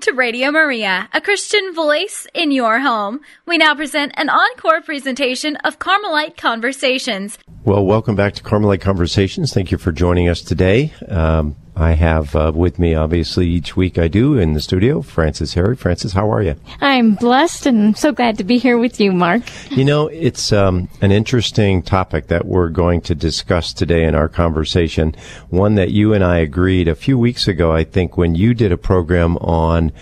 to Radio Maria, a Christian voice in your home. We now present an encore presentation of Carmelite Conversations. Well, welcome back to Carmelite Conversations. Thank you for joining us today. Um, I have uh, with me, obviously, each week I do in the studio, Frances Harry. Frances, how are you? I'm blessed and so glad to be here with you, Mark. You know, it's um, an interesting topic that we're going to discuss today in our conversation. One that you and I agreed a few weeks ago, I think, when you did a program on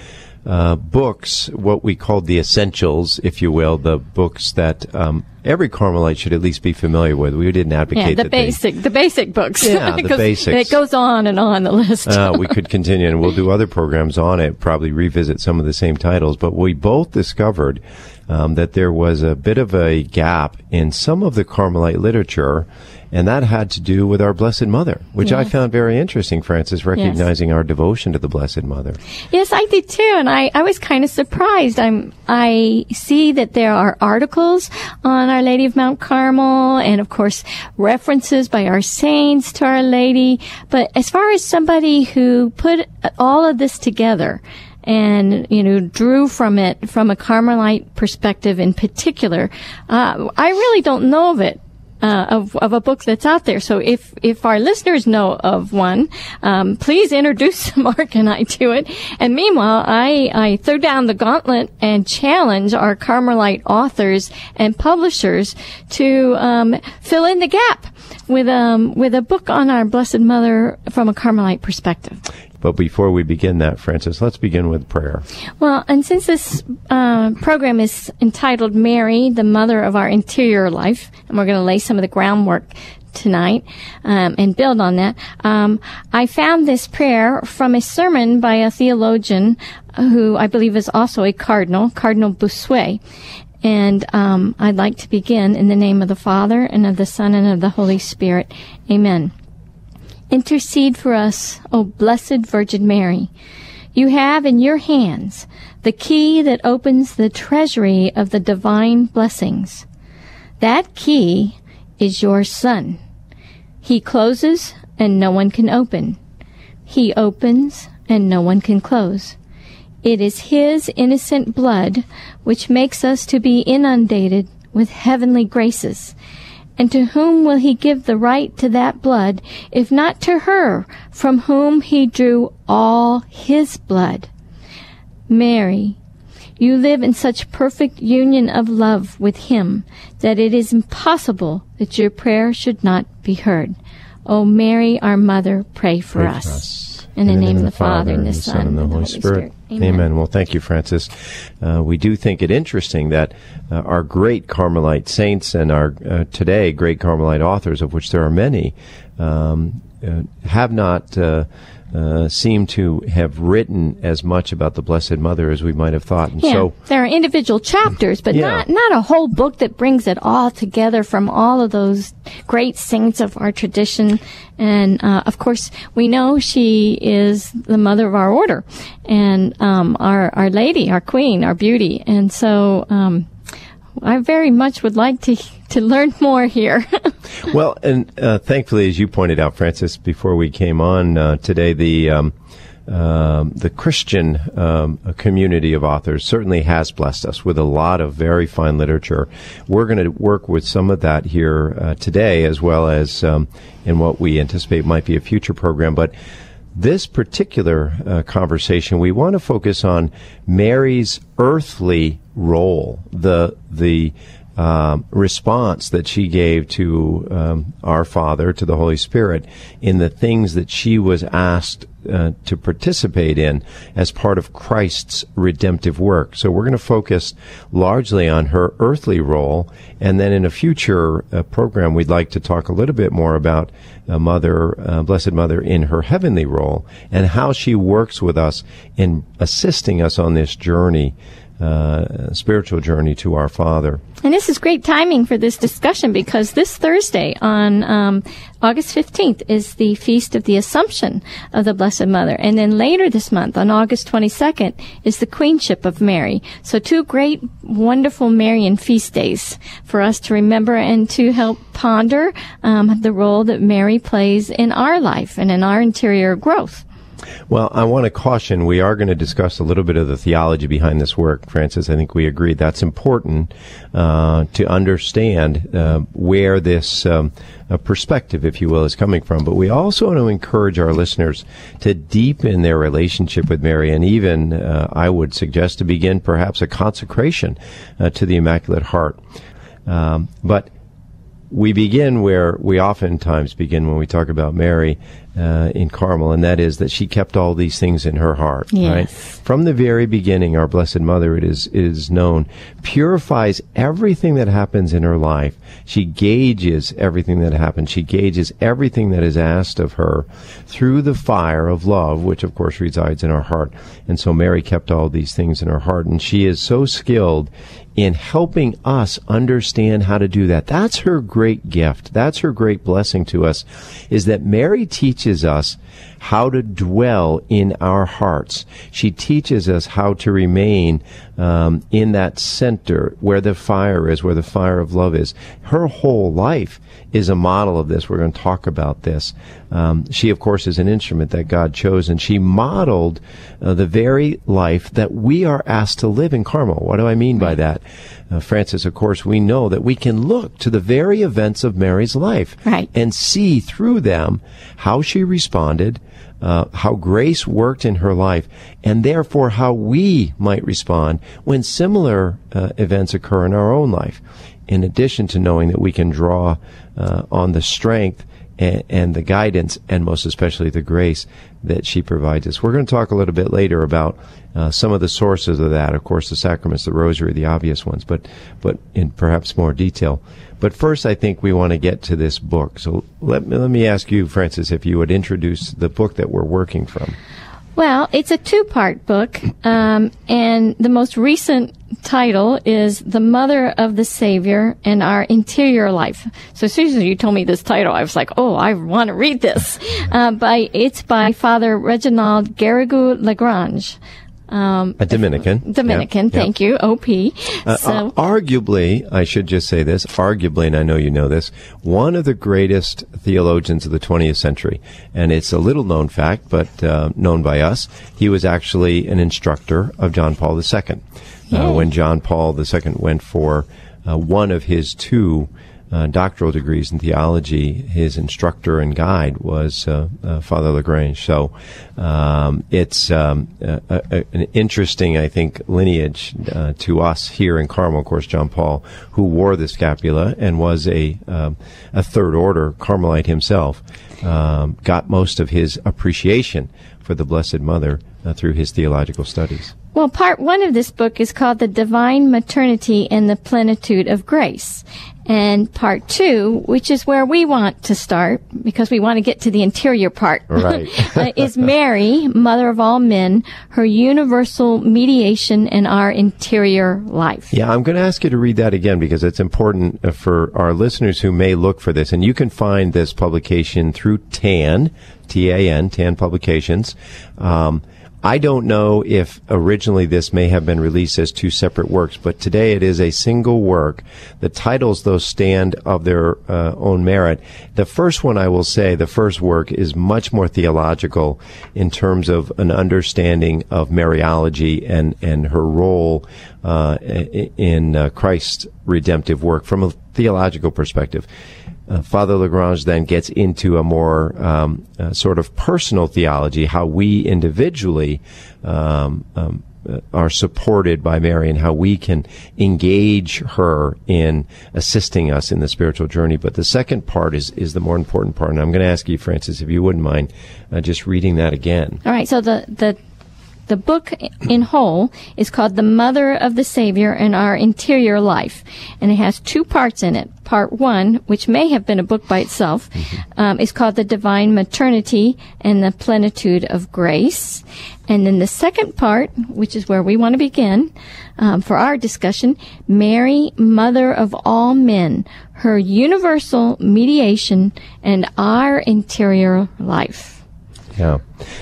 uh, books, what we called the essentials, if you will, the books that um, every Carmelite should at least be familiar with. We didn't advocate yeah, the basic, they, the basic books. Yeah, the basics. It goes on and on the list. uh, we could continue, and we'll do other programs on it. Probably revisit some of the same titles, but we both discovered um, that there was a bit of a gap in some of the Carmelite literature and that had to do with our Blessed Mother, which yes. I found very interesting, Frances, recognizing yes. our devotion to the Blessed Mother. Yes, I did too, and I, I was kind of surprised. I'm I see that there are articles on Our Lady of Mount Carmel, and of course references by our saints to Our Lady. But as far as somebody who put all of this together and you know drew from it from a Carmelite perspective in particular. Uh, I really don't know of it uh, of, of a book that's out there. So if if our listeners know of one, um, please introduce Mark and I to it. And meanwhile, I I throw down the gauntlet and challenge our Carmelite authors and publishers to um, fill in the gap with um with a book on our Blessed Mother from a Carmelite perspective. But before we begin that, Frances, let's begin with prayer. Well, and since this uh, program is entitled Mary, the Mother of Our Interior Life, and we're going to lay some of the groundwork tonight um, and build on that, um, I found this prayer from a sermon by a theologian who I believe is also a cardinal, Cardinal Bossuet. And um, I'd like to begin in the name of the Father, and of the Son, and of the Holy Spirit. Amen. Intercede for us, O Blessed Virgin Mary. You have in your hands the key that opens the treasury of the divine blessings. That key is your Son. He closes and no one can open. He opens and no one can close. It is His innocent blood which makes us to be inundated with heavenly graces and to whom will he give the right to that blood, if not to her, from whom he drew all his blood? Mary, you live in such perfect union of love with him that it is impossible that your prayer should not be heard. O Mary, our mother, pray for, pray us. For us. In, the, name, of the Father, and the Son, and the Holy, Spirit. Spirit. Amen. Amen. Well, thank you, Frances. Uh, we do think it interesting that uh, our great Carmelite saints and our uh, today great Carmelite authors, of which there are many, um, uh, have not uh, seem to have written as much about the Blessed Mother as we might have thought. And yeah, so there are individual chapters, but yeah. not not a whole book that brings it all together from all of those great saints of our tradition. And uh, of course, we know she is the mother of our order, and um, our our lady, our queen, our beauty. And so. Um, I very much would like to to learn more here. well, and uh, thankfully, as you pointed out, Frances, before we came on uh, today, the um, um, the Christian um, community of authors certainly has blessed us with a lot of very fine literature. We're going to work with some of that here uh, today, as well as um, in what we anticipate might be a future program, but this particular uh, conversation, we want to focus on Mary's earthly role, the the um, response that she gave to um, our Father, to the Holy Spirit, in the things that she was asked uh, to participate in as part of Christ's redemptive work. So we're going to focus largely on her earthly role, and then in a future uh, program, we'd like to talk a little bit more about Mother, uh, Blessed Mother, in her heavenly role and how she works with us in assisting us on this journey uh, spiritual journey to our Father. And this is great timing for this discussion because this Thursday on um, August 15th is the Feast of the Assumption of the Blessed Mother. And then later this month, on August 22nd, is the Queenship of Mary. So two great, wonderful Marian feast days for us to remember and to help ponder um, the role that Mary plays in our life and in our interior growth. Well, I want to caution we are going to discuss a little bit of the theology behind this work, Francis. I think we agree that's important uh, to understand uh, where this um, uh, perspective, if you will, is coming from. But we also want to encourage our listeners to deepen their relationship with Mary, and even, uh, I would suggest, to begin perhaps a consecration uh, to the Immaculate Heart. Um, but we begin where we oftentimes begin when we talk about Mary uh, in Carmel, and that is that she kept all these things in her heart. Yes. Right from the very beginning, our Blessed Mother, it is it is known, purifies everything that happens in her life. She gauges everything that happens. She gauges everything that is asked of her through the fire of love, which of course resides in our heart. And so Mary kept all these things in her heart, and she is so skilled in helping us understand how to do that. That's her great gift. That's her great blessing to us is that Mary teaches us how to dwell in our hearts. She teaches us how to remain um, in that center where the fire is, where the fire of love is. Her whole life is a model of this. We're going to talk about this. Um, she, of course, is an instrument that God chose, and she modeled uh, the very life that we are asked to live in Carmel. What do I mean by that? Uh, Frances, of course, we know that we can look to the very events of Mary's life Right. and see through them how she responded, uh, how grace worked in her life, and therefore how we might respond when similar uh, events occur in our own life. In addition to knowing that we can draw uh, on the strength and, and the guidance, and most especially the grace that she provides us. We're going to talk a little bit later about uh, some of the sources of that. Of course, the sacraments, the rosary, the obvious ones, but but in perhaps more detail. But first, I think we want to get to this book. So let me, let me ask you, Frances, if you would introduce the book that we're working from. Well, it's a two part book, um, and the most recent title is The Mother of the Savior and Our Interior Life. So as soon as you told me this title, I was like, oh, I want to read this. Uh, by, it's by Father Reginald Garrigou Lagrange. Um, A Dominican. Dominican, yeah. thank you, OP. Uh, so, uh, arguably, I should just say this, arguably, and I know you know this, one of the greatest theologians of the 20th century. And it's a little known fact, but uh, known by us. He was actually an instructor of John Paul II. Uh, when John Paul II went for uh, one of his two uh, doctoral degrees in theology, his instructor and guide was uh, uh, Father Lagrange. So um, it's um, a, a, an interesting, I think, lineage uh, to us here in Carmel. Of course, John Paul, who wore the scapular and was a um, a third order Carmelite himself, um, got most of his appreciation for the Blessed Mother uh, through his theological studies. Well, part one of this book is called The Divine Maternity and the Plenitude of Grace. And part two, which is where we want to start, because we want to get to the interior part, Right. uh, is Mary, Mother of all men, her universal mediation in our interior life. Yeah, I'm going to ask you to read that again because it's important uh, for our listeners who may look for this. And you can find this publication through TAN, T-A-N, TAN Publications. Um, I don't know if originally this may have been released as two separate works, but today it is a single work. The titles, though, stand of their uh, own merit. The first one, I will say, the first work is much more theological in terms of an understanding of Mariology and, and her role uh, in uh, Christ's redemptive work from a theological perspective. Uh, Father Lagrange then gets into a more um, uh, sort of personal theology, how we individually um, um, uh, are supported by Mary and how we can engage her in assisting us in the spiritual journey. But the second part is, is the more important part. And I'm going to ask you, Frances, if you wouldn't mind uh, just reading that again. All right, so the, the, the book in whole is called The Mother of the Savior and Our Interior Life. And it has two parts in it. Part one, which may have been a book by itself, um, is called The Divine Maternity and the Plenitude of Grace. And then the second part, which is where we want to begin um, for our discussion, Mary, Mother of all men, her universal mediation and our interior life. Yeah.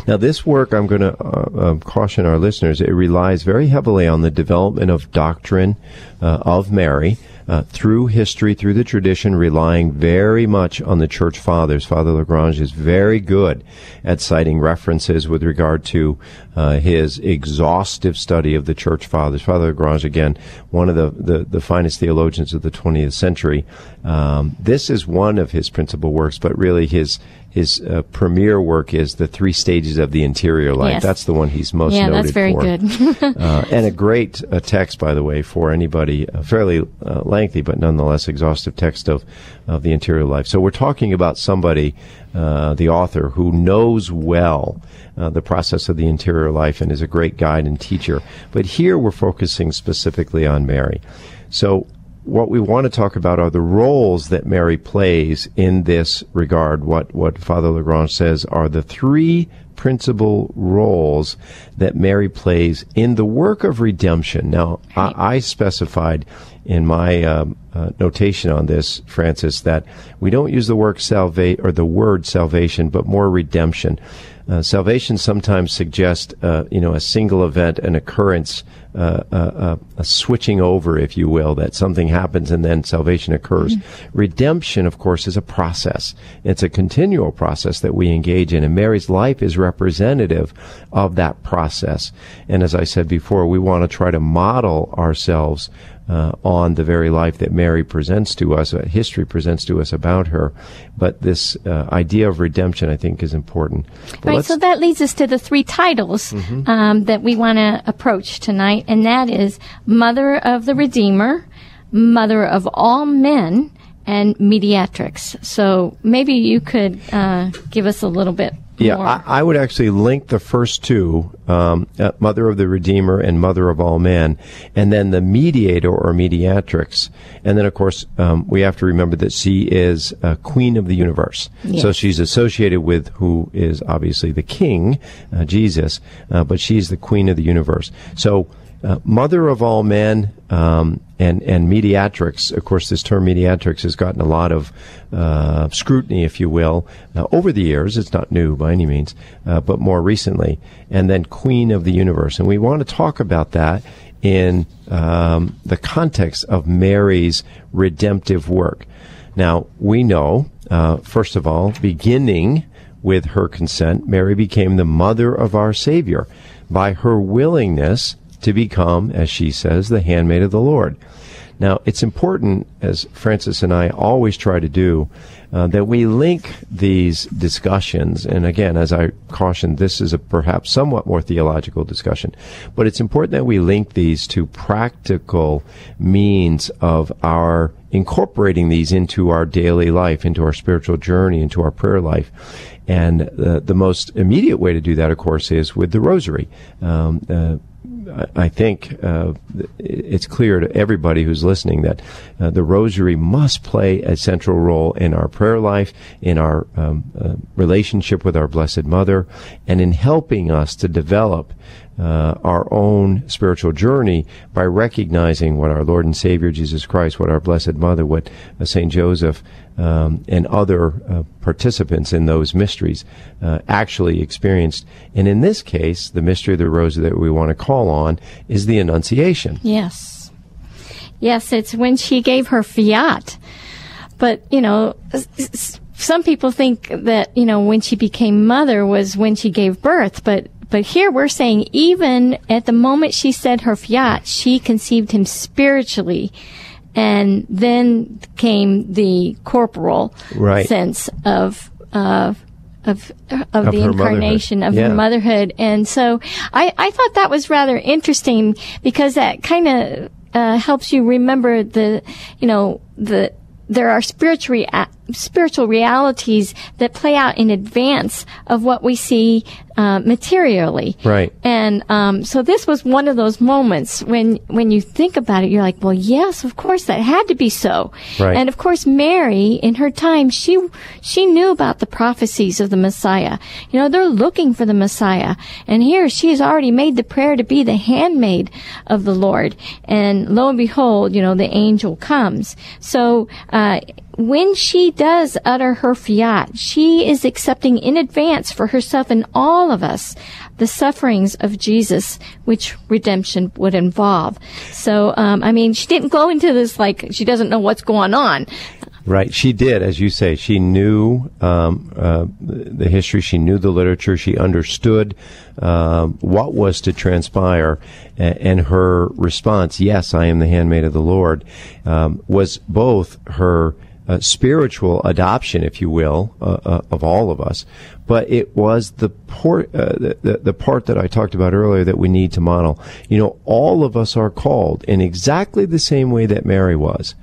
Now, this work, I'm going to uh, uh, caution our listeners, it relies very heavily on the development of doctrine uh, of Mary. uh, through history, through the tradition, relying very much on the church fathers. Father Lagrange is very good at citing references with regard to uh, his exhaustive study of the church fathers. Father Lagrange, again, one of the, the, the finest theologians of the 20th century. Um, this is one of his principal works, but really his his uh, premier work is the three stages of the interior life. Yes. That's the one he's most yeah, noted that's very for. good. uh, and a great uh, text, by the way, for anybody, a fairly uh, lengthy but nonetheless exhaustive text of, of the interior life. So we're talking about somebody, uh, the author, who knows well uh, the process of the interior life and is a great guide and teacher. But here we're focusing specifically on Mary. So what we want to talk about are the roles that Mary plays in this regard. What what Father Lagrange says are the three principal roles that Mary plays in the work of redemption. Now, I, I specified in my um, uh, notation on this, Frances, that we don't use the salvate or the word salvation, but more redemption. Uh, salvation sometimes suggests, uh, you know, a single event, an occurrence, uh, uh, uh, a switching over, if you will, that something happens and then salvation occurs. Mm-hmm. Redemption, of course, is a process. It's a continual process that we engage in, and Mary's life is representative of that process. And as I said before, we want to try to model ourselves uh, on the very life that Mary presents to us, uh, history presents to us about her. But this uh, idea of redemption, I think, is important. But Right, so that leads us to the three titles Mm-hmm. um, that we want to approach tonight, and that is Mother of the Redeemer, Mother of all men, and Mediatrix. So maybe you could uh, give us a little bit Yeah. I, I would actually link the first two, um, uh, Mother of the Redeemer and Mother of all men, and then the mediator or mediatrix. And then, of course, um, we have to remember that she is uh, Queen of the universe. Yes. So she's associated with who is obviously the King, uh, Jesus, uh, but she's the Queen of the universe. So, uh, Mother of all men, um, and and mediatrix. Of course, this term mediatrix has gotten a lot of uh, scrutiny, if you will, uh, over the years. It's not new by any means, uh, but more recently. And then Queen of the Universe, and we want to talk about that in um, the context of Mary's redemptive work. Now we know, uh, first of all, beginning with her consent, Mary became the mother of our Savior by her willingness to become, as she says, the handmaid of the Lord. Now, it's important, as Frances and I always try to do, uh, that we link these discussions. And again, as I cautioned, this is a perhaps somewhat more theological discussion, but it's important that we link these to practical means of our incorporating these into our daily life, into our spiritual journey, into our prayer life. And uh, the most immediate way to do that, of course, is with the rosary. Um, uh, I think uh, it's clear to everybody who's listening that uh, the rosary must play a central role in our prayer life, in our um, uh, relationship with our Blessed Mother, and in helping us to develop uh, our own spiritual journey by recognizing what our Lord and Savior Jesus Christ, what our Blessed Mother, what uh, Saint Joseph, um, and other uh, participants in those mysteries uh, actually experienced. And in this case, the mystery of the rosary that we want to call on is the Annunciation. Yes. Yes, it's when she gave her fiat. But, you know, some people think that, you know, when she became mother was when she gave birth, but but here we're saying even at the moment she said her fiat, she conceived him spiritually. And then came the corporal Right. sense of of of of, Of the incarnation motherhood. of Yeah. her motherhood. And so I, I thought that was rather interesting because that kind of uh, helps you remember the, you know, the there are spiritual spiritual realities that play out in advance of what we see uh, materially. Right. And um, so this was one of those moments when when you think about it, you're like, well, yes, of course that had to be so. Right. And of course, Mary in her time, she she knew about the prophecies of the Messiah. You know, they're looking for the Messiah, and here she has already made the prayer to be the handmaid of the Lord. And lo and behold, you know, the angel comes. So uh, when she does utter her fiat, she is accepting in advance for herself and all of us the sufferings of Jesus, which redemption would involve. So, um, I mean, she didn't go into this like she doesn't know what's going on. Right, she did, as you say. She knew um, uh, the history. She knew the literature. She understood uh, what was to transpire, and her response, "Yes, I am the handmaid of the Lord," um, was both her uh, spiritual adoption, if you will, uh, uh, of all of us, but it was uh, the, the, the part that I talked about earlier that we need to model. You know, all of us are called in exactly the same way that Mary was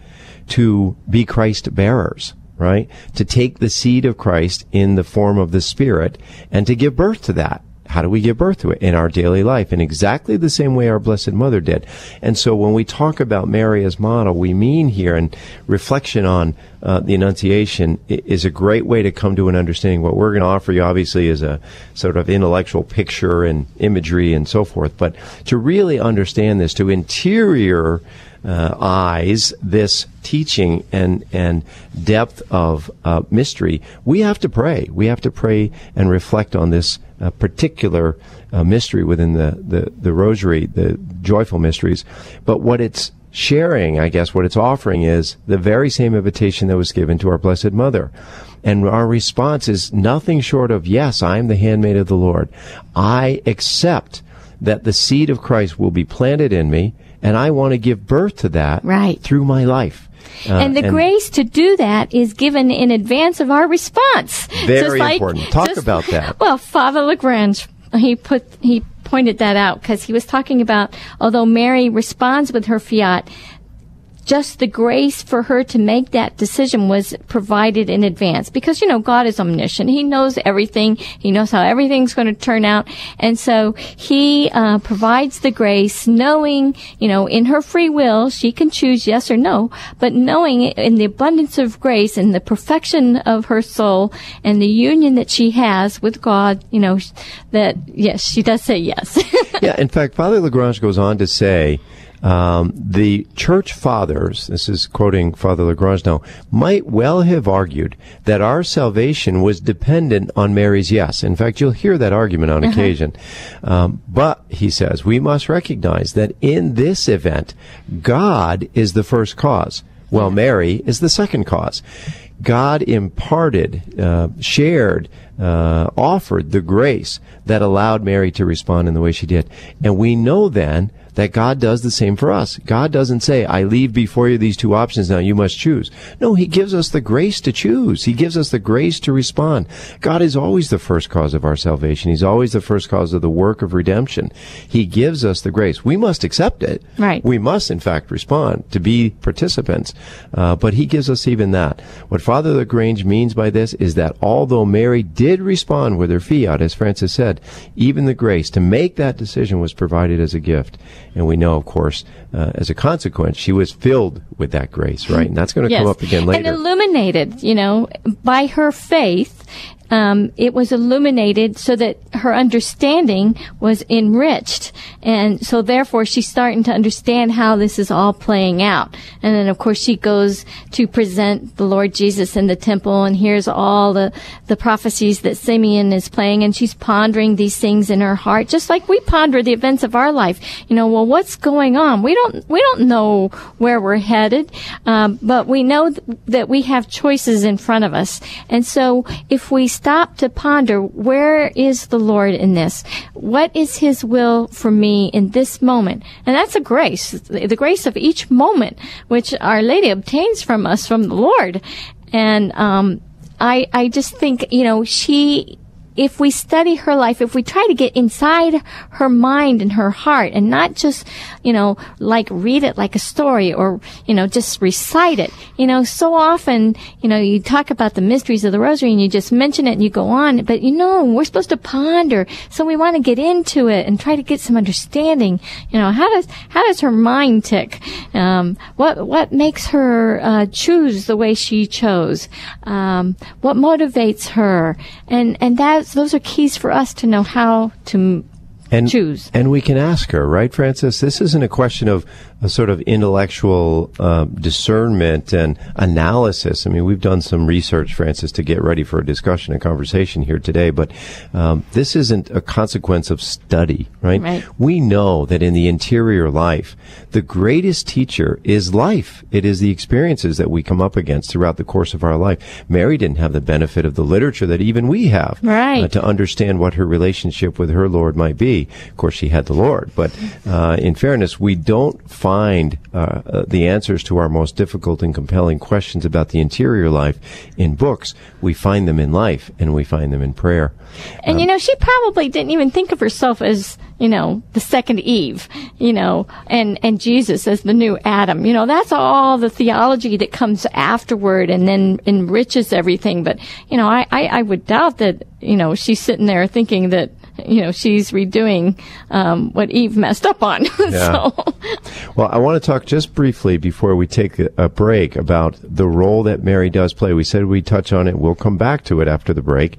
to be Christ bearers, right? To take the seed of Christ in the form of the Spirit and to give birth to that. How do we give birth to it? In our daily life, in exactly the same way our Blessed Mother did. And so when we talk about Mary as model, we mean here, and reflection on uh, the Annunciation is a great way to come to an understanding. What we're going to offer you, obviously, is a sort of intellectual picture and imagery and so forth. But to really understand this, to interior uh, eyes this teaching and and depth of uh, mystery, we have to pray. We have to pray and reflect on this uh, particular uh, mystery within the, the the rosary, the joyful mysteries. But what it's sharing, I guess, what it's offering is the very same invitation that was given to our Blessed Mother. And our response is nothing short of, yes, I am the handmaid of the Lord. I accept that the seed of Christ will be planted in me and I want to give birth to that right. through my life. Uh, and the and grace to do that is given in advance of our response. Very like, important. Talk just, about that. Well, Father Lagrange, he put he pointed that out because he was talking about although Mary responds with her fiat, just the grace for her to make that decision was provided in advance because you know God is omniscient. He knows everything. He knows how everything's going to turn out, and so He uh, provides the grace, knowing you know in her free will she can choose yes or no, but knowing in the abundance of grace and the perfection of her soul and the union that she has with God, you know that yes, she does say yes. yeah, in fact, Father Lagrange goes on to say um, the church fathers, this is quoting Father Lagrange now, might well have argued that our salvation was dependent on Mary's yes. In fact, you'll hear that argument on uh-huh. occasion. Um, but, he says, we must recognize that in this event, God is the first cause, while Mary is the second cause. God imparted, uh, shared, uh, offered the grace that allowed Mary to respond in the way she did. And we know then that God does the same for us. God doesn't say, I leave before you these two options now, you must choose. No, He gives us the grace to choose. He gives us the grace to respond. God is always the first cause of our salvation. He's always the first cause of the work of redemption. He gives us the grace. We must accept it. Right. We must, in fact, respond to be participants. Uh, but He gives us even that. What Father Lagrange means by this is that although Mary did respond with her fiat, as Frances said, even the grace to make that decision was provided as a gift. And we know, of course, uh, as a consequence, she was filled with that grace, right? And that's going to yes. come up again later. And illuminated, you know, by her faith um, it was illuminated so that her understanding was enriched. And so therefore she's starting to understand how this is all playing out. And then of course she goes to present the Lord Jesus in the temple and hears all the, the prophecies that Simeon is playing and she's pondering these things in her heart, just like we ponder the events of our life. You know, well, what's going on? We don't, we don't know where we're headed, um, but we know th- that we have choices in front of us. And so if we stop to ponder where is the Lord in this? What is His will for me in this moment? And that's a grace, the grace of each moment, which Our Lady obtains from us from the Lord. And um, I, I just think, you know, she if we study her life, if we try to get inside her mind and her heart and not just, you know, like read it like a story or, you know, just recite it. You know, so often, you know, you talk about the mysteries of the rosary and you just mention it and you go on, but you know, we're supposed to ponder. So we want to get into it and try to get some understanding. You know, how does, how does her mind tick? Um, what, what makes her, uh, choose the way she chose? Um, what motivates her? And, and that those are keys for us to know how to and, choose. And we can ask her, right, Frances? This isn't a question of a sort of intellectual uh, discernment and analysis. I mean, we've done some research, Frances, to get ready for a discussion and conversation here today, but um, this isn't a consequence of study, right? Right. We know that in the interior life, the greatest teacher is life. It is the experiences that we come up against throughout the course of our life. Mary didn't have the benefit of the literature that even we have Right. uh, to understand what her relationship with her Lord might be. Of course, she had the Lord, but uh, in fairness, we don't find uh, uh, the answers to our most difficult and compelling questions about the interior life in books. We find them in life, and we find them in prayer. And you know, she probably didn't even think of herself as, you know, the second Eve, you know, and, and Jesus as the new Adam. You know, that's all the theology that comes afterward and then enriches everything. But, you know, I, I, I would doubt that, you know, she's sitting there thinking that, you know, she's redoing um, what Eve messed up on. Yeah. so, Well, I want to talk just briefly before we take a, break about the role that Mary does play. We said we'd touch on it. We'll come back to it after the break.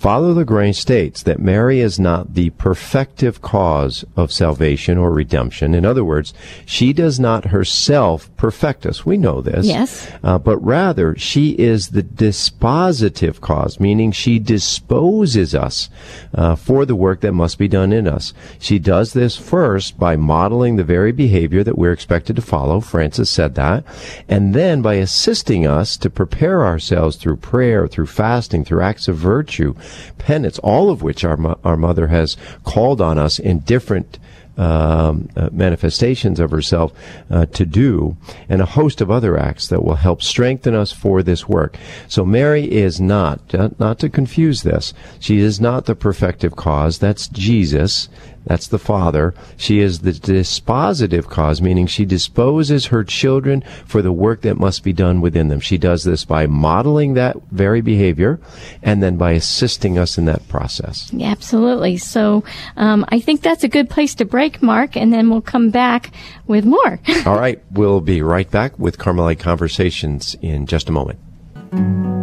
Father Lagrange states that Mary is not the perfective cause of salvation or redemption. In other words, she does not herself perfect us. We know this. Yes. Uh, but rather, she is the dispositive cause, meaning she disposes us uh, for the work that must be done in us. She does this first by modeling the very behavior that we're expected to follow. Frances said that. And then by assisting us to prepare ourselves through prayer, through fasting, through acts of virtue, penance, all of which our, our mother has called on us in different um, uh, manifestations of herself uh, to do, and a host of other acts that will help strengthen us for this work. So Mary is not, uh, not to confuse this, she is not the perfective cause. That's Jesus. That's the Father. She is the dispositive cause, meaning she disposes her children for the work that must be done within them. She does this by modeling that very behavior and then by assisting us in that process. yeah, absolutely. So, um, I think that's a good place to break, Mark, and then we'll come back with more. All right, we'll be right back with Carmelite Conversations in just a moment.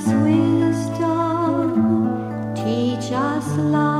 Us wisdom, teach us love.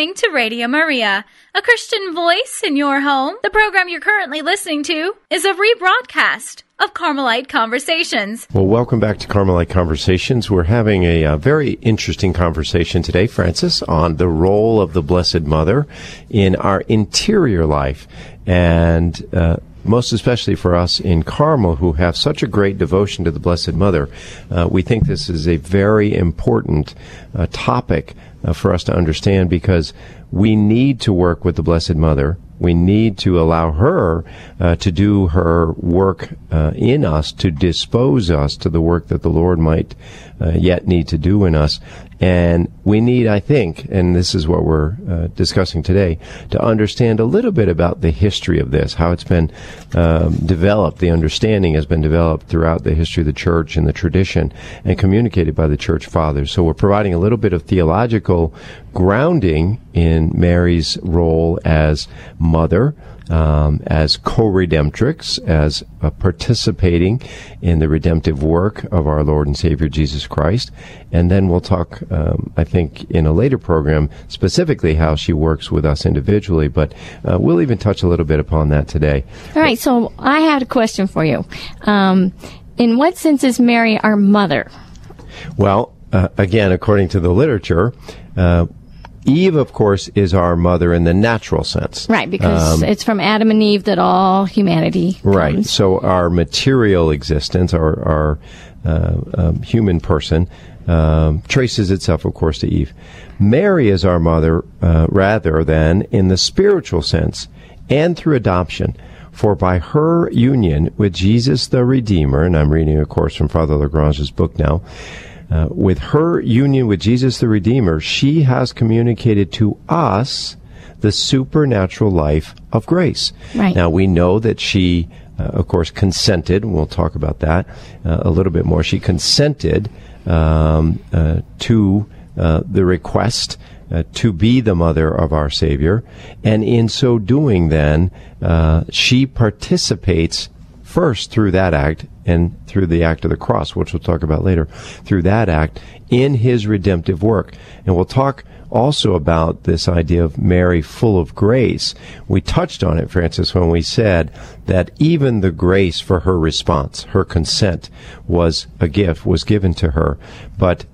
Listening to Radio Maria, a Christian voice in your home. The program you're currently listening to is a rebroadcast of Carmelite Conversations. Well, welcome back to Carmelite Conversations. We're having a, uh very interesting conversation today, Frances, on the role of the Blessed Mother in our interior life. And uh, most especially for us in Carmel who have such a great devotion to the Blessed Mother, uh, we think this is a very important uh, topic uh, for us to understand because we need to work with the Blessed Mother. We need to allow her uh, to do her work uh, in us, to dispose us to the work that the Lord might uh, yet need to do in us. And we need, I think, and this is what we're uh, discussing today, to understand a little bit about the history of this, how it's been um, developed. The understanding has been developed throughout the history of the church and the tradition and communicated by the church fathers. So we're providing a little bit of theological grounding in Mary's role as mother, um, as co-redemptrix, as uh, participating in the redemptive work of our Lord and Savior Jesus Christ. And then we'll talk, um, I think, in a later program specifically how she works with us individually. But uh, we'll even touch a little bit upon that today. All right, so I had a question for you. Um, in what sense is Mary our mother? Well, uh, again, according to the literature, uh, Eve, of course, is our mother in the natural sense. Right, because it's from Adam and Eve that all humanity comes. Right. So our material existence, our, our uh, um, human person, um, traces itself, of course, to Eve. Mary is our mother uh, rather than in the spiritual sense and through adoption. For by her union with Jesus the Redeemer, and I'm reading, of course, from Father Lagrange's book now, uh, with her union with Jesus the Redeemer, she has communicated to us the supernatural life of grace. Right. Now, we know that she, uh, of course, consented, and we'll talk about that uh, a little bit more. She consented um, uh, to uh, the request. Uh, to be the mother of our Savior, and in so doing, then uh, she participates first through that act and through the act of the cross, which we'll talk about later, through that act in his redemptive work. And we'll talk also about this idea of Mary full of grace. We touched on it, Frances, when we said that even the grace for her response, her consent, was a gift, was given to her. But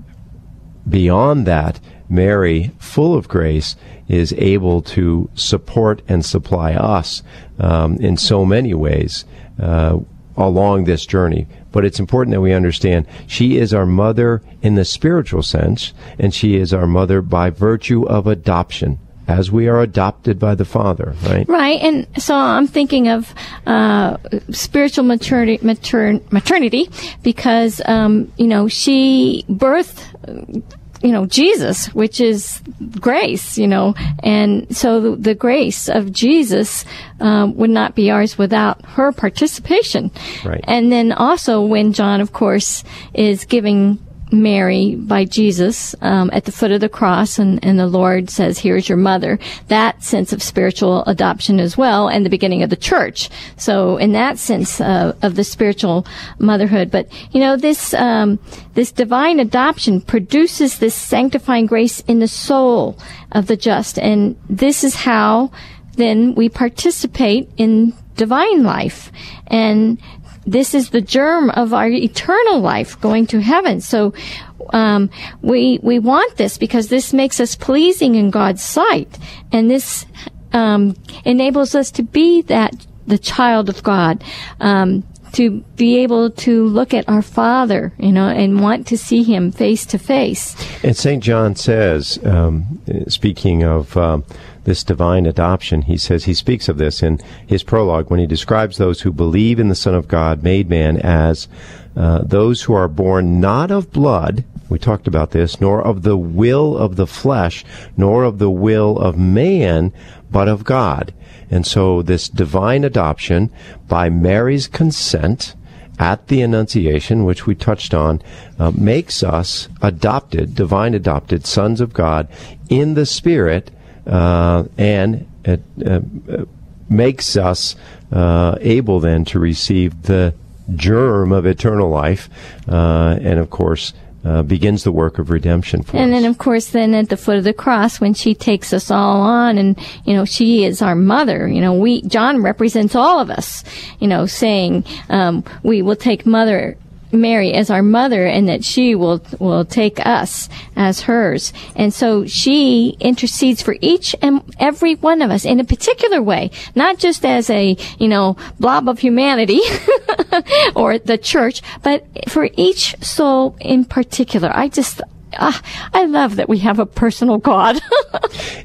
beyond that, Mary, full of grace, is able to support and supply us um, in so many ways uh, along this journey. But it's important that we understand she is our mother in the spiritual sense, and she is our mother by virtue of adoption. As we are adopted by the Father, right? Right, and so I'm thinking of uh, spiritual maturity, mater- maternity, because um, you know she birthed, you know, Jesus, which is grace, you know, and so the, the grace of Jesus um, would not be ours without her participation. Right. And then also when John, of course, is giving Mary by Jesus um, at the foot of the cross, and, and the Lord says, "Here's your mother." That sense of spiritual adoption as well, and the beginning of the church. So, in that sense uh, of the spiritual motherhood, but you know, this um, this divine adoption produces this sanctifying grace in the soul of the just, and this is how then we participate in divine life and this is the germ of our eternal life going to heaven. So, um, we, we want this because this makes us pleasing in God's sight. And this, um, enables us to be that, the child of God. Um, to be able to look at our Father, you know, and want to see Him face to face. And St. John says, um, speaking of um, this divine adoption, he says he speaks of this in his prologue when he describes those who believe in the Son of God made man as uh, those who are born not of blood. We talked about this, nor of the will of the flesh, nor of the will of man, but of God. And so this divine adoption by Mary's consent at the Annunciation, which we touched on, uh, makes us adopted, divine adopted sons of God in the Spirit, uh, and it uh, makes us uh, able then to receive the germ of eternal life, uh, and of course, uh, begins the work of redemption for And us. then, of course, then at the foot of the cross, when she takes us all on, and you know, she is our mother. You know, we John represents all of us. You know, saying um, we will take Mother Mary as our mother, and that she will will take us as hers. And so she intercedes for each and every one of us in a particular way, not just as a you know blob of humanity or the church, but for each soul in particular. I just Ah, I love that we have a personal God.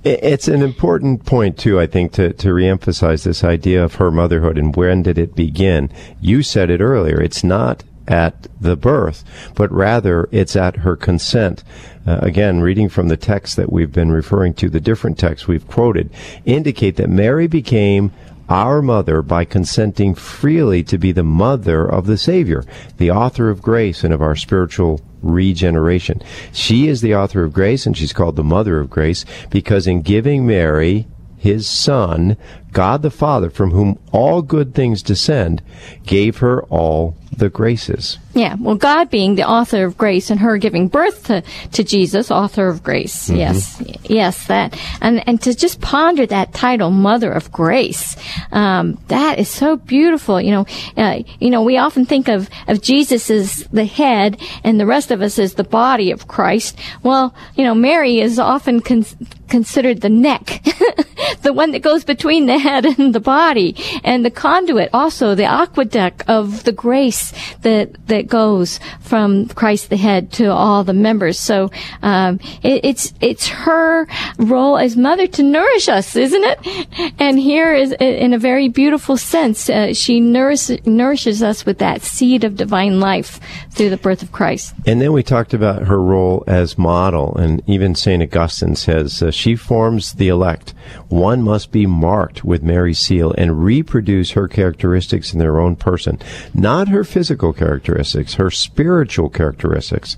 It's an important point too, I think, to, to reemphasize this idea of her motherhood and when did it begin. You said it earlier. It's not at the birth, but rather it's at her consent. Uh, again, reading from the text that we've been referring to, the different texts we've quoted indicate that Mary became our mother by consenting freely to be the mother of the Savior, the author of grace and of our spiritual regeneration. She is the author of grace and she's called the mother of grace because in giving Mary his son, God the Father, from whom all good things descend, gave her all the graces. yeah, well, God being the author of grace and her giving birth to, to Jesus, author of grace. Yes, yes, that. And, and to just ponder that title, Mother of Grace, um, that is so beautiful. You know, uh, you know, we often think of, of Jesus as the head and the rest of us as the body of Christ. Well, you know, Mary is often con- considered the neck, the one that goes between the head and the body, and the conduit, also the aqueduct of the grace that that goes from Christ the head to all the members. So um, it, it's it's her role as mother to nourish us, isn't it? And here is in a very beautiful sense, uh, she nourishes nourishes us with that seed of divine life through the birth of Christ. And then we talked about her role as model, and even St. Augustine says uh, she forms the elect. One must be marked with Mary's seal and reproduce her characteristics in their own person, not her physical characteristics, her spiritual characteristics.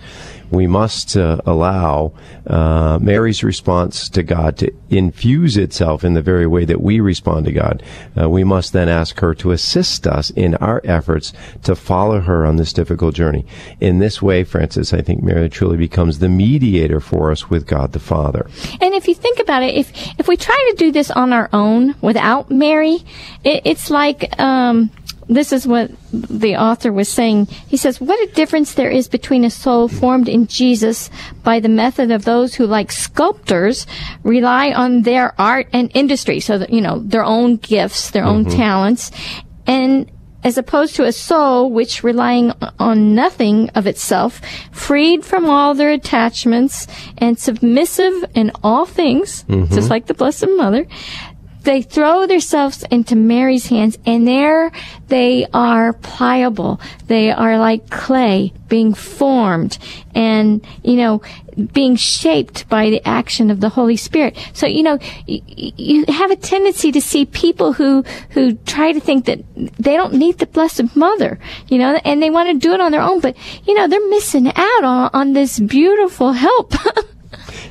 We must uh, allow uh, Mary's response to God to infuse itself in the very way that we respond to God. Uh, we must then ask her to assist us in our efforts to follow her on this difficult journey. In this way, Frances, I think Mary truly becomes the mediator for us with God the Father. And if you think about it, if if we try to do this on our own without Mary, it, it's like um, this is what the author was saying. He says, "What a difference there is between a soul formed in Jesus by the method of those who, like sculptors, rely on their art and industry, so that you know their own gifts, their own mm-hmm. talents, and." As opposed to a soul which, relying on nothing of itself, freed from all their attachments and submissive in all things, just mm-hmm. like the Blessed Mother, they throw themselves into Mary's hands and there they are pliable. They are like clay being formed and, you know, being shaped by the action of the Holy Spirit. So, you know, you have a tendency to see people who, who try to think that they don't need the Blessed Mother, you know, and they want to do it on their own, but, you know, they're missing out on, on this beautiful help.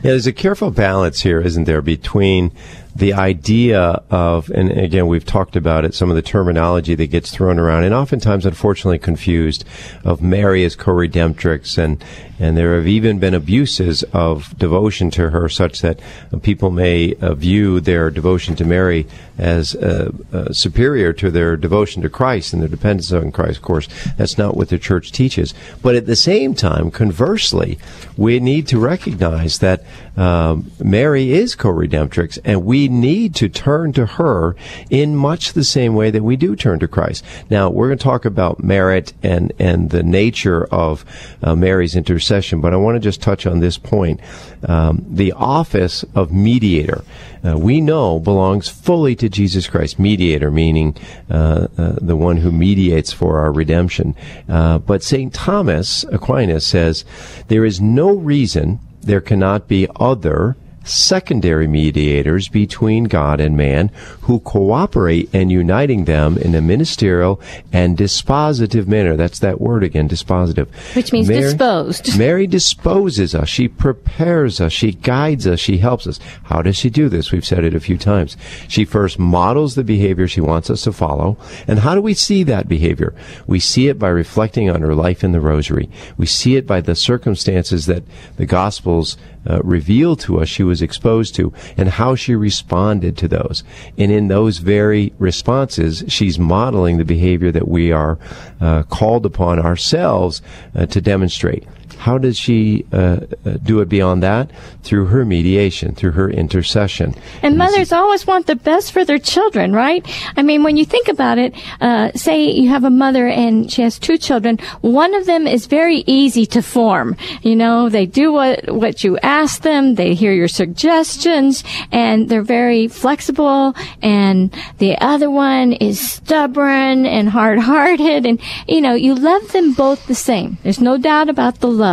Yeah, there's a careful balance here, isn't there, between the idea of, and again, we've talked about it, some of the terminology that gets thrown around, and oftentimes, unfortunately, confused, of Mary as co-redemptrix, and and there have even been abuses of devotion to her, such that people may uh, view their devotion to Mary as uh, uh, superior to their devotion to Christ and their dependence on Christ. Of course, that's not what the church teaches. But at the same time, conversely, we need to recognize that um, Mary is co-redemptrix, and we need to turn to her in much the same way that we do turn to Christ. Now, we're going to talk about merit and and the nature of uh, Mary's intercession, but I want to just touch on this point: um, the office of mediator. Uh, we know belongs fully to Jesus Christ, mediator, meaning uh, uh, the one who mediates for our redemption. Uh, but St. Thomas Aquinas says there is no reason there cannot be other secondary mediators between God and man who cooperate in uniting them in a ministerial and dispositive manner. That's that word again, dispositive. Which means disposed. Mary disposes us. She prepares us. She guides us. She helps us. How does she do this? We've said it a few times. She first models the behavior she wants us to follow. And how do we see that behavior? We see it by reflecting on her life in the rosary. We see it by the circumstances that the Gospels uh, revealed to us she was exposed to and how she responded to those. And in those very responses, she's modeling the behavior that we are uh, called upon ourselves uh, to demonstrate. How does she uh, uh, do it beyond that? Through her mediation, through her intercession. And mothers always want the best for their children, right? I mean, when you think about it, uh, say you have a mother and she has two children. One of them is very easy to form. You know, they do what what you ask them. They hear your suggestions, and they're very flexible. And the other one is stubborn and hard-hearted. And you know, you love them both the same. There's no doubt about the love,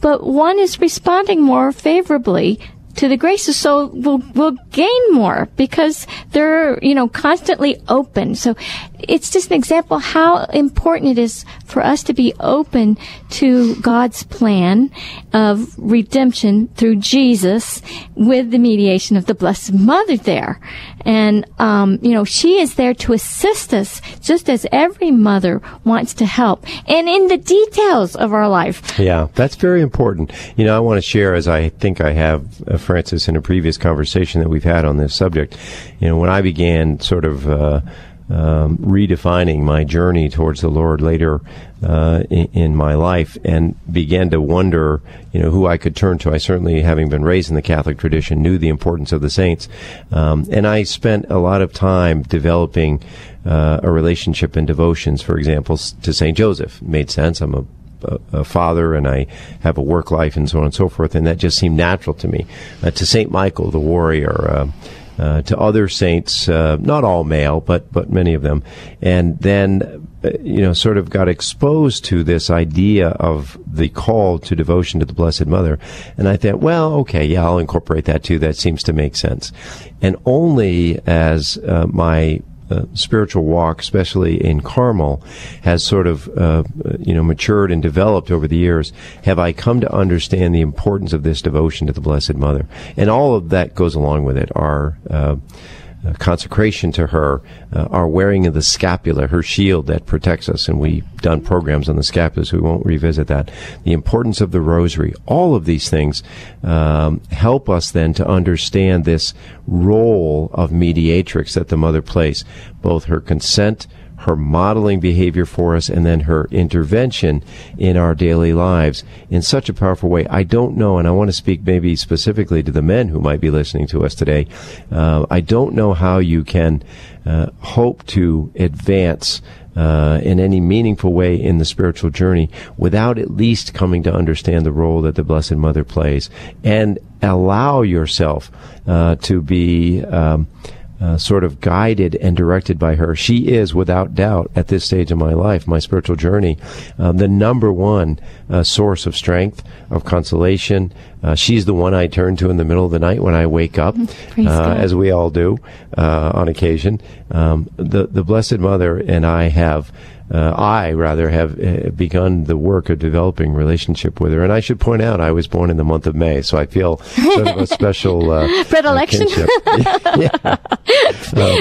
but one is responding more favorably to the graces so we'll, we'll gain more because they're you know constantly open. So it's just an example how important it is for us to be open to god's plan of redemption through jesus with the mediation of the blessed mother there and um, you know she is there to assist us just as every mother wants to help and in the details of our life Yeah, that's very important. You know, I want to share, as I think I have, uh, Frances, in a previous conversation that we've had on this subject. You know, when I began sort of uh, um, redefining my journey towards the Lord later uh, in, in my life, and began to wonder, you know, who I could turn to. I certainly, having been raised in the Catholic tradition, knew the importance of the saints, um, and I spent a lot of time developing. Uh, a relationship and devotions, for example, to Saint Joseph made sense. I'm a a, father and I have a work life and so on and so forth, and that just seemed natural to me. Uh, to Saint Michael, the warrior, uh, uh, to other saints, uh, not all male, but but many of them, and then uh, you know sort of got exposed to this idea of the call to devotion to the Blessed Mother, and I thought, well, okay, yeah, I'll incorporate that too. That seems to make sense, and only as uh, my uh, spiritual walk, especially in Carmel, has sort of uh, you know matured and developed over the years, have I come to understand the importance of this devotion to the Blessed Mother, and all of that goes along with it. Our uh, uh, consecration to her, uh, our wearing of the scapular, her shield that protects us, and we've done programs on the scapular, so we won't revisit that. The importance of the rosary, all of these things um, help us then to understand this role of mediatrix that the mother plays, both her consent, her modeling behavior for us and then her intervention in our daily lives in such a powerful way. I don't know, and I want to speak maybe specifically to the men who might be listening to us today. Uh, I don't know how you can uh, hope to advance uh, in any meaningful way in the spiritual journey without at least coming to understand the role that the Blessed Mother plays and allow yourself uh, to be. Um, uh, sort of guided and directed by her. She is, without doubt, at this stage of my life, my spiritual journey, uh, the number one uh, source of strength, of consolation. Uh, she's the one I turn to in the middle of the night when I wake up, uh, as we all do uh, on occasion. Um, the the Blessed Mother and I have. Uh, I rather have uh, begun the work of developing relationship with her, and I should point out I was born in the month of May, so I feel sort of a special uh, Predilection? yeah,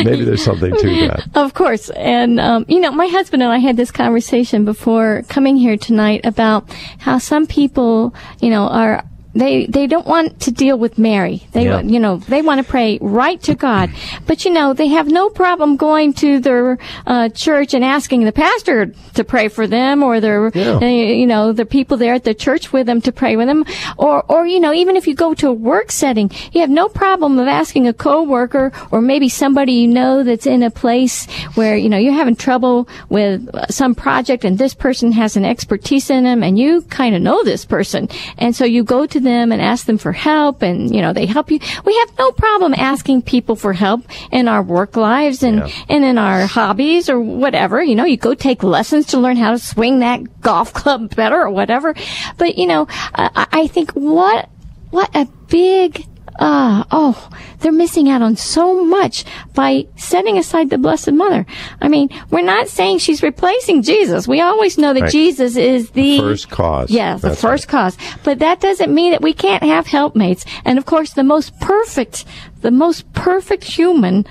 maybe there's something to that. Of course. And, um, you know, my husband and I had this conversation before coming here tonight about how some people, you know, are. They, they don't want to deal with Mary. They, Yeah. you know, they want to pray right to God. But, you know, they have no problem going to their, uh, church and asking the pastor to pray for them or their, Yeah. uh, you know, the people there at the church with them to pray with them. Or, or, you know, even if you go to a work setting, you have no problem of asking a coworker or maybe somebody you know that's in a place where, you know, you're having trouble with some project and this person has an expertise in them and you kind of know this person. And so you go to them and ask them for help and, you know, they help you. We have no problem asking people for help in our work lives and, Yeah. and in our hobbies or whatever. You know, you go take lessons to learn how to swing that golf club better or whatever. But, you know, I, I think what, what a big ah, oh, they're missing out on so much by setting aside the Blessed Mother. I mean, we're not saying she's replacing Jesus. We always know that Right. Jesus is the First cause. Yes, the That's first cause. But that doesn't mean that we can't have helpmates. And of course, the most perfect, the most perfect human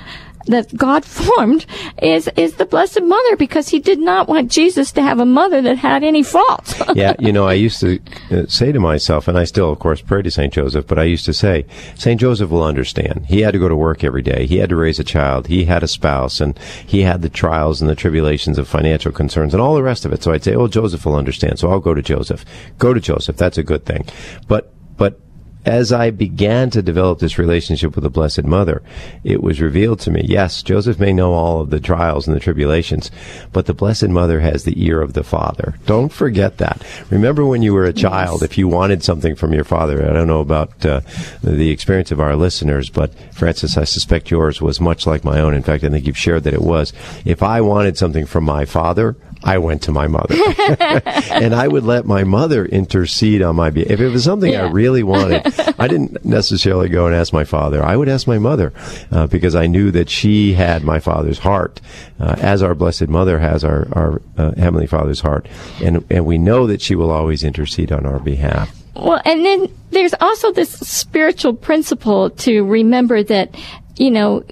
that God formed is is the Blessed Mother because He did not want Jesus to have a mother that had any faults. yeah, you know, I used to uh, say to myself, and I still, of course, pray to St. Joseph, but I used to say, St. Joseph will understand. He had to go to work every day. He had to raise a child. He had a spouse, and he had the trials and the tribulations of financial concerns and all the rest of it. So I'd say, oh, Joseph will understand. So I'll go to Joseph. Go to Joseph. That's a good thing. But, but, as I began to develop this relationship with the Blessed Mother, it was revealed to me, yes, Joseph may know all of the trials and the tribulations, but the Blessed Mother has the ear of the Father. Don't forget that. Remember when you were a child, if you wanted something from your father, I don't know about uh, the experience of our listeners, but Frances, I suspect yours was much like my own. In fact, I think you've shared that it was. If I wanted something from my father, I went to my mother. and I would let my mother intercede on my behalf. If it was something I really wanted, I didn't necessarily go and ask my father. I would ask my mother uh, because I knew that she had my father's heart, uh, as our Blessed Mother has our, our uh, Heavenly Father's heart. And, and we know that she will always intercede on our behalf. Well, and then there's also this spiritual principle to remember that, you know,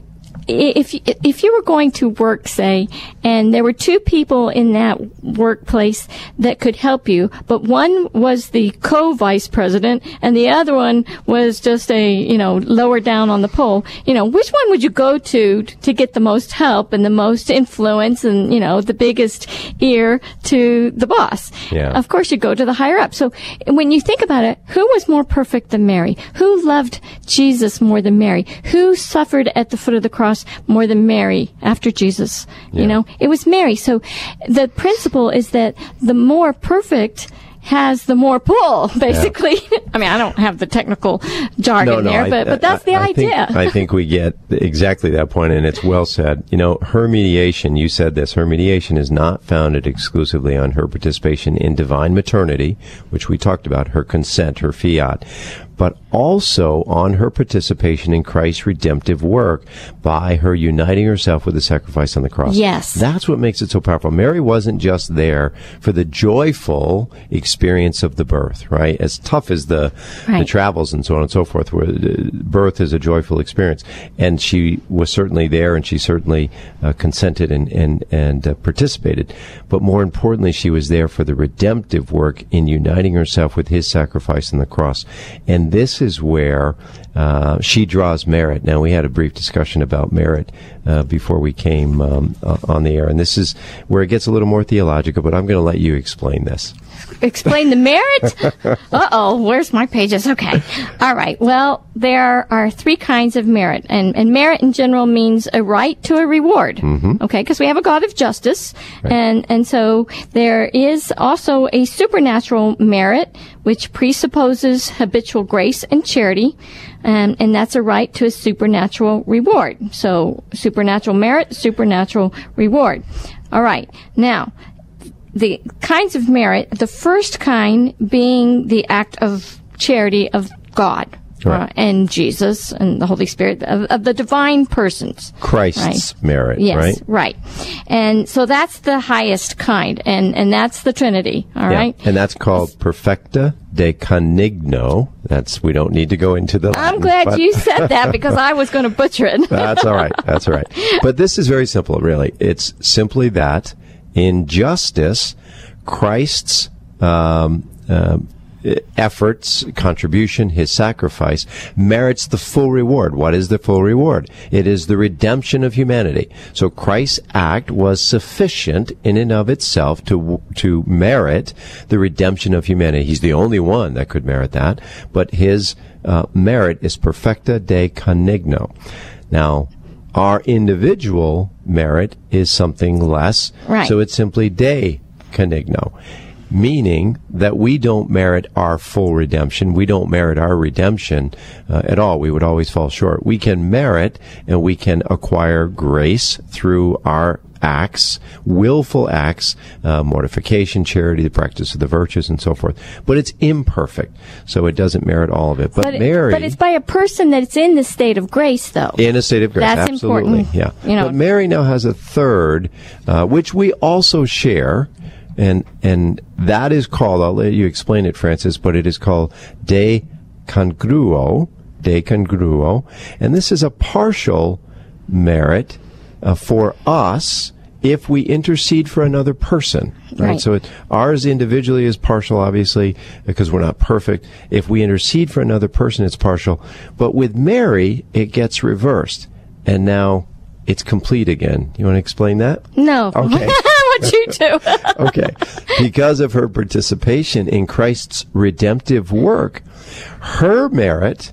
if if you were going to work, say, and there were two people in that workplace that could help you, but one was the co-vice president and the other one was just a you know lower down on the pole. You know, which one would you go to to get the most help and the most influence and you know the biggest ear to the boss? Yeah. Of course, you go to the higher up. So when you think about it, who was more perfect than Mary? Who loved Jesus more than Mary? Who suffered at the foot of the cross more than Mary after Jesus? Yeah. You know, it was Mary. So the principle is that the more perfect has the more pull, basically. I mean, I don't have the technical jargon there, I- but, but that's I- the I think- idea. I think we get exactly that point, and it's well said. You know, her mediation, you said this, her mediation is not founded exclusively on her participation in divine maternity, which we talked about, her consent, her fiat, but also on her participation in Christ's redemptive work by her uniting herself with the sacrifice on the cross. Yes. That's what makes it so powerful. Mary wasn't just there for the joyful experience of the birth, right? As tough as the, the travels and so on and so forth, where uh, birth is a joyful experience. And she was certainly there and she certainly uh, consented and, and, and uh, participated. But more importantly, she was there for the redemptive work in uniting herself with his sacrifice on the cross. And this is where uh, she draws merit. Now, we had a brief discussion about merit uh, before we came um, on the air, and this is where it gets a little more theological, but I'm going to let you explain this. Explain the merit? uh oh, where's my pages? Okay. All right. Well, there are three kinds of merit, and, and merit in general means a right to a reward. Okay, because we have a God of justice, and and so there is also a supernatural merit which presupposes habitual grace and charity. And, and that's a right to a supernatural reward. So, supernatural merit, supernatural reward. All right. Now, the kinds of merit, the first kind being the act of charity of God. Right. uh, and Jesus and the Holy Spirit of, of the divine persons. Christ's merit, Yes, right? right. And so that's the highest kind, and, and that's the Trinity, all Yeah. right? And that's called perfecta de condigno. That's we don't need to go into the. I'm glad you said that because I was going to butcher it. That's all right. That's all right. But this is very simple, really. It's simply that in justice, Christ's um, um, efforts, contribution, his sacrifice merits the full reward. What is the full reward? It is the redemption of humanity. So Christ's act was sufficient in and of itself to to merit the redemption of humanity. He's the only one that could merit that, but his uh, merit is perfecta de condigno. Now, our individual merit is something less. Right. So it's simply de condigno, meaning that we don't merit our full redemption. We don't merit our redemption uh, at all. We would always fall short. We can merit and we can acquire grace through our acts, willful acts, uh, mortification, charity, the practice of the virtues, and so forth. But it's imperfect, so it doesn't merit all of it. But, But, Mary, but it's by a person that's in the state of grace, though. in a state of grace, That's absolutely, important. yeah. You know- but Mary now has a third, uh, which we also share, and and that is called. I'll let you explain it, Frances. But it is called de congruo, de congruo, and this is a partial merit uh, for us if we intercede for another person. Right. Right. So it, ours individually is partial, obviously, because we're not perfect. If we intercede for another person, it's partial. But with Mary, it gets reversed. And now it's complete again. You want to explain that? No. Okay. what you do? okay. Because of her participation in Christ's redemptive work, her merit,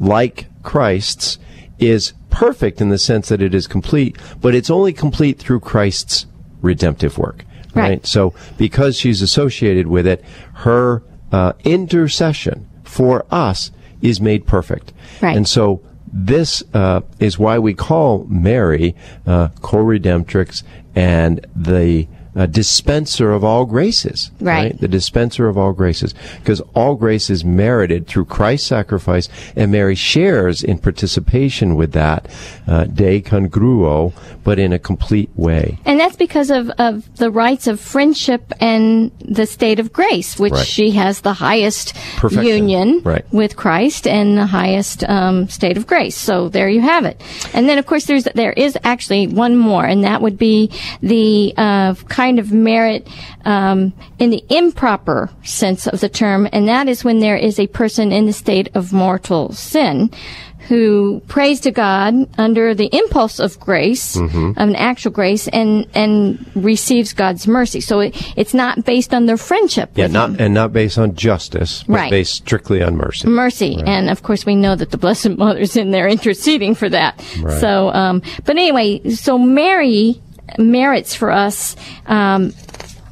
like Christ's, is perfect in the sense that it is complete, but it's only complete through Christ's redemptive work. Right. Right. So because she's associated with it, her uh, intercession for us is made perfect. Right. And so this uh, is why we call Mary uh, co-redemptrix and the uh, dispenser of all graces. Right. The dispenser of all graces. Because all grace is merited through Christ's sacrifice, and Mary shares in participation with that uh, de congruo, but in a complete way. And that's because of, of the rights of friendship and the state of grace, which Right. she has the highest Perfection. union Right. with Christ and the highest um, state of grace. So there you have it. And then, of course, there's there is actually one more, and that would be the uh, kind of merit um, in the improper sense of the term, and that is when there is a person in the state of mortal sin who prays to God under the impulse of grace, Mm-hmm. of an actual grace, and and receives God's mercy. So it, it's not based on their friendship. Yeah, not Him. and not based on justice, but Right. based strictly on mercy. mercy, and of course we know that the Blessed Mother's in there interceding for that. Right. So, um, but anyway, so Mary merits for us. Um,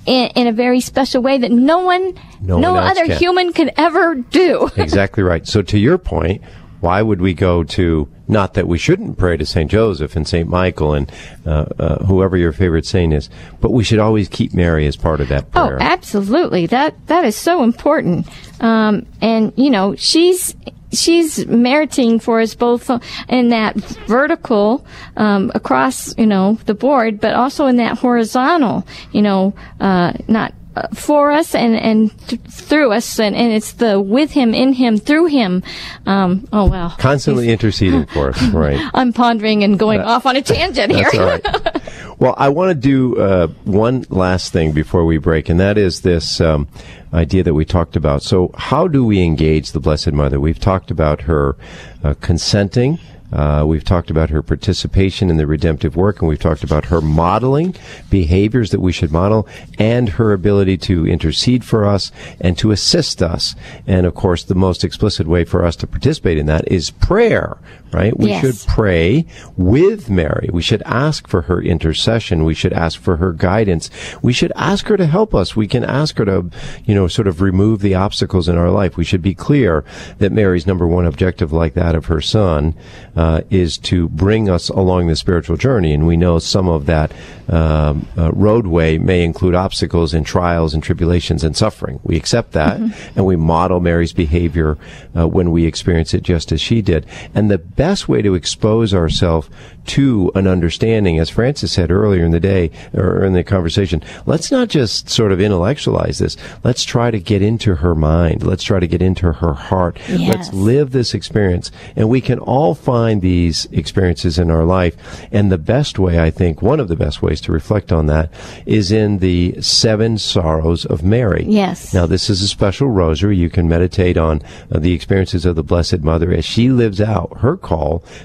in, in a very special way that no one, No no, one other can. human could ever do. exactly right. So to your point, why would we go to not that we shouldn't pray to Saint Joseph and Saint Michael and uh, uh, whoever your favorite saint is, but we should always keep Mary as part of that prayer. Oh, prayer. absolutely. That that is so important. Um, and you know, she's she's meriting for us both in that vertical um, across you know the board, but also in that horizontal. You know, uh, not. Uh, for us and and th- through us and, and it's the with him in him through him um oh well Constantly interceding for us, right? i'm pondering and going off on a tangent here That's all right. well, I want to do uh, one last thing before we break, and that is this um, idea that we talked about. So, how do we engage the Blessed Mother? We've talked about her uh, consenting. Uh, we've talked about her participation in the redemptive work, and we've talked about her modeling behaviors that we should model, and her ability to intercede for us and to assist us. And of course, the most explicit way for us to participate in that is prayer, right? We Yes. should pray with Mary. We should ask for her intercession. We should ask for her guidance. We should ask her to help us. We can ask her to, you know, sort of remove the obstacles in our life. We should be clear that Mary's number one objective, like that of her son, uh, is to bring us along the spiritual journey. And we know some of that um, uh, roadway may include obstacles and trials and tribulations and suffering. We accept that and we model Mary's behavior uh, when we experience it just as she did. And the best way to expose ourselves to an understanding, as Frances said earlier in the day or in the conversation, let's not just sort of intellectualize this. Let's try to get into her mind. Let's try to get into her heart. Let's live this experience. And we can all find these experiences in our life. And the best way, I think, one of the best ways to reflect on that is in the seven sorrows of Mary. Yes. Now, this is a special rosary. You can meditate on uh, the experiences of the Blessed Mother as she lives out her call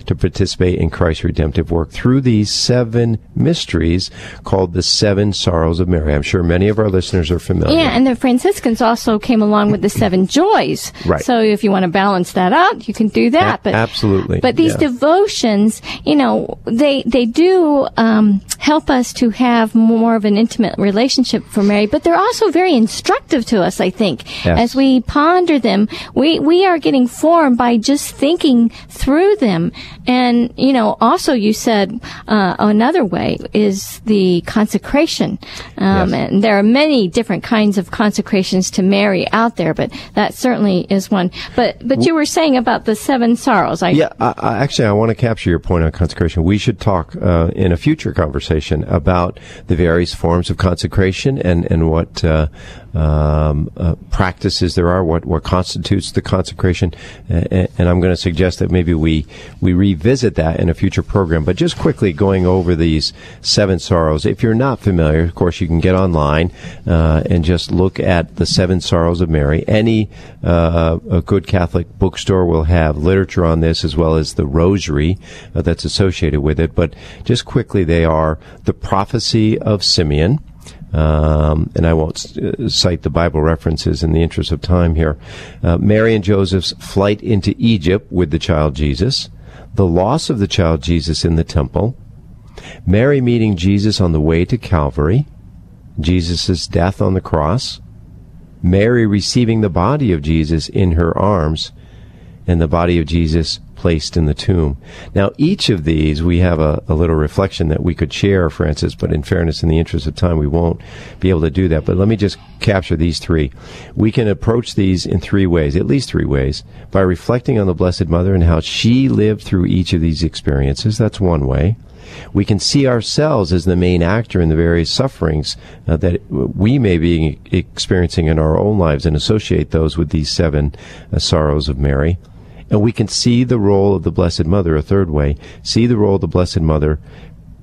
to participate in Christ's redemptive work through these seven mysteries called the seven sorrows of Mary. I'm sure many of our listeners are familiar. Yeah, and the Franciscans also came along with the seven joys. Right. So if you want to balance that out, you can do that. A- but absolutely. But these these Yeah. devotions, you know, they they do um, help us to have more of an intimate relationship for Mary, but they're also very instructive to us. I think Yes. as we ponder them, we we are getting formed by just thinking through them. And you know, also you said uh, another way is the consecration, um, Yes. and there are many different kinds of consecrations to Mary out there, but that certainly is one. But but you were saying about the seven sorrows. I, Yeah, I, I, actually, I want to capture your point on consecration. We should talk uh, in a future conversation about the various forms of consecration and and what uh, um, uh, practices there are, what what constitutes the consecration, and, and I'm going to suggest that maybe we we revisit that in a future program. But just quickly going over these seven sorrows. If you're not familiar, of course, you can get online uh, and just look at the seven sorrows of Mary. Any uh, a good Catholic bookstore will have literature on this as well as the rosary uh, that's associated with it. But just quickly, they are the prophecy of Simeon. Um, and I won't uh, cite the Bible references in the interest of time here. Uh, Mary and Joseph's flight into Egypt with the child Jesus, the loss of the child Jesus in the temple, Mary meeting Jesus on the way to Calvary, Jesus' death on the cross, Mary receiving the body of Jesus in her arms, and the body of Jesus placed in the tomb. Now, each of these, we have a, a little reflection that we could share, Frances, but in fairness, in the interest of time, we won't be able to do that. But let me just capture these three. We can approach these in three ways, at least three ways, by reflecting on the Blessed Mother and how she lived through each of these experiences. That's one way. We can see ourselves as the main actor in the various sufferings uh, that we may be experiencing in our own lives and associate those with these seven uh, sorrows of Mary. And we can see the role of the Blessed Mother, a third way, see the role of the Blessed Mother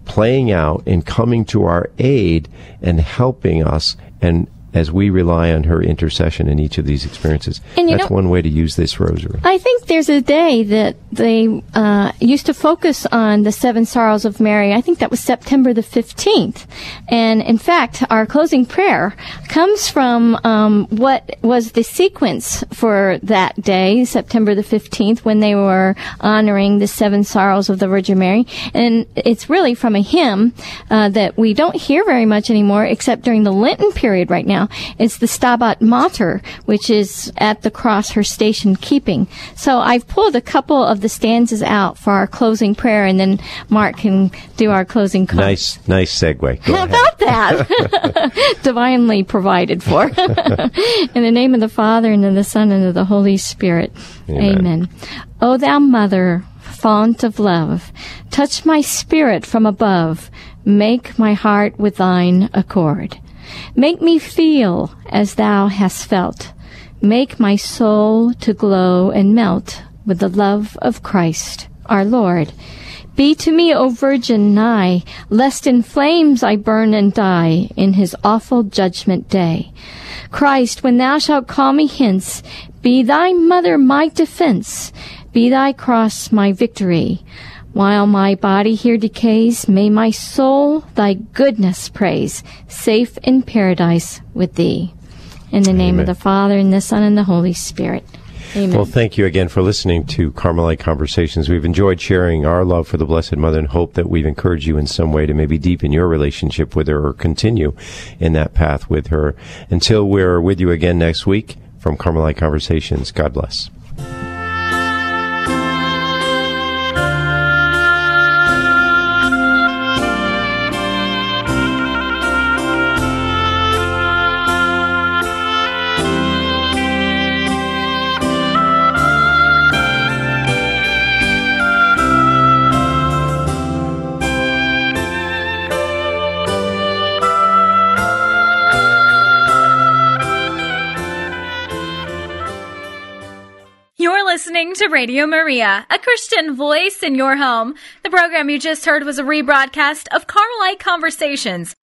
playing out and coming to our aid and helping us and as we rely on her intercession in each of these experiences. And That's know- one way to use this rosary. I think there's a day that they uh, used to focus on the seven sorrows of Mary. I think that was September the 15th. And in fact, our closing prayer comes from um, what was the sequence for that day, September the 15th, when they were honoring the seven sorrows of the Virgin Mary. And it's really from a hymn uh, that we don't hear very much anymore, except during the Lenten period right now. It's the Stabat Mater, which is at the cross her station keeping. So I've pulled a couple of the stanzas out for our closing prayer, and then Mark can do our closing. Nice, nice segue. Go How ahead. about that? Divinely provided for. In the name of the Father, and of the Son, and of the Holy Spirit. Amen. Amen. O thou mother, font of love, touch my spirit from above, make my heart with thine accord. Make me feel as thou hast felt. Make my soul to glow and melt with the love of Christ, our Lord. Be to me, O Virgin, nigh, lest in flames I burn and die in his awful judgment day. Christ, when thou shalt call me hence, be thy mother my defense, be thy cross my victory. While my body here decays, may my soul thy goodness praise, safe in paradise with thee. In the name Amen. of the Father, and the Son, and the Holy Spirit. Amen. Well, thank you again for listening to Carmelite Conversations. We've enjoyed sharing our love for the Blessed Mother and hope that we've encouraged you in some way to maybe deepen your relationship with her or continue in that path with her. Until we're with you again next week from Carmelite Conversations, God bless. Listening to Radio Maria, a Christian voice in your home. The program you just heard was a rebroadcast of Carmelite Conversations,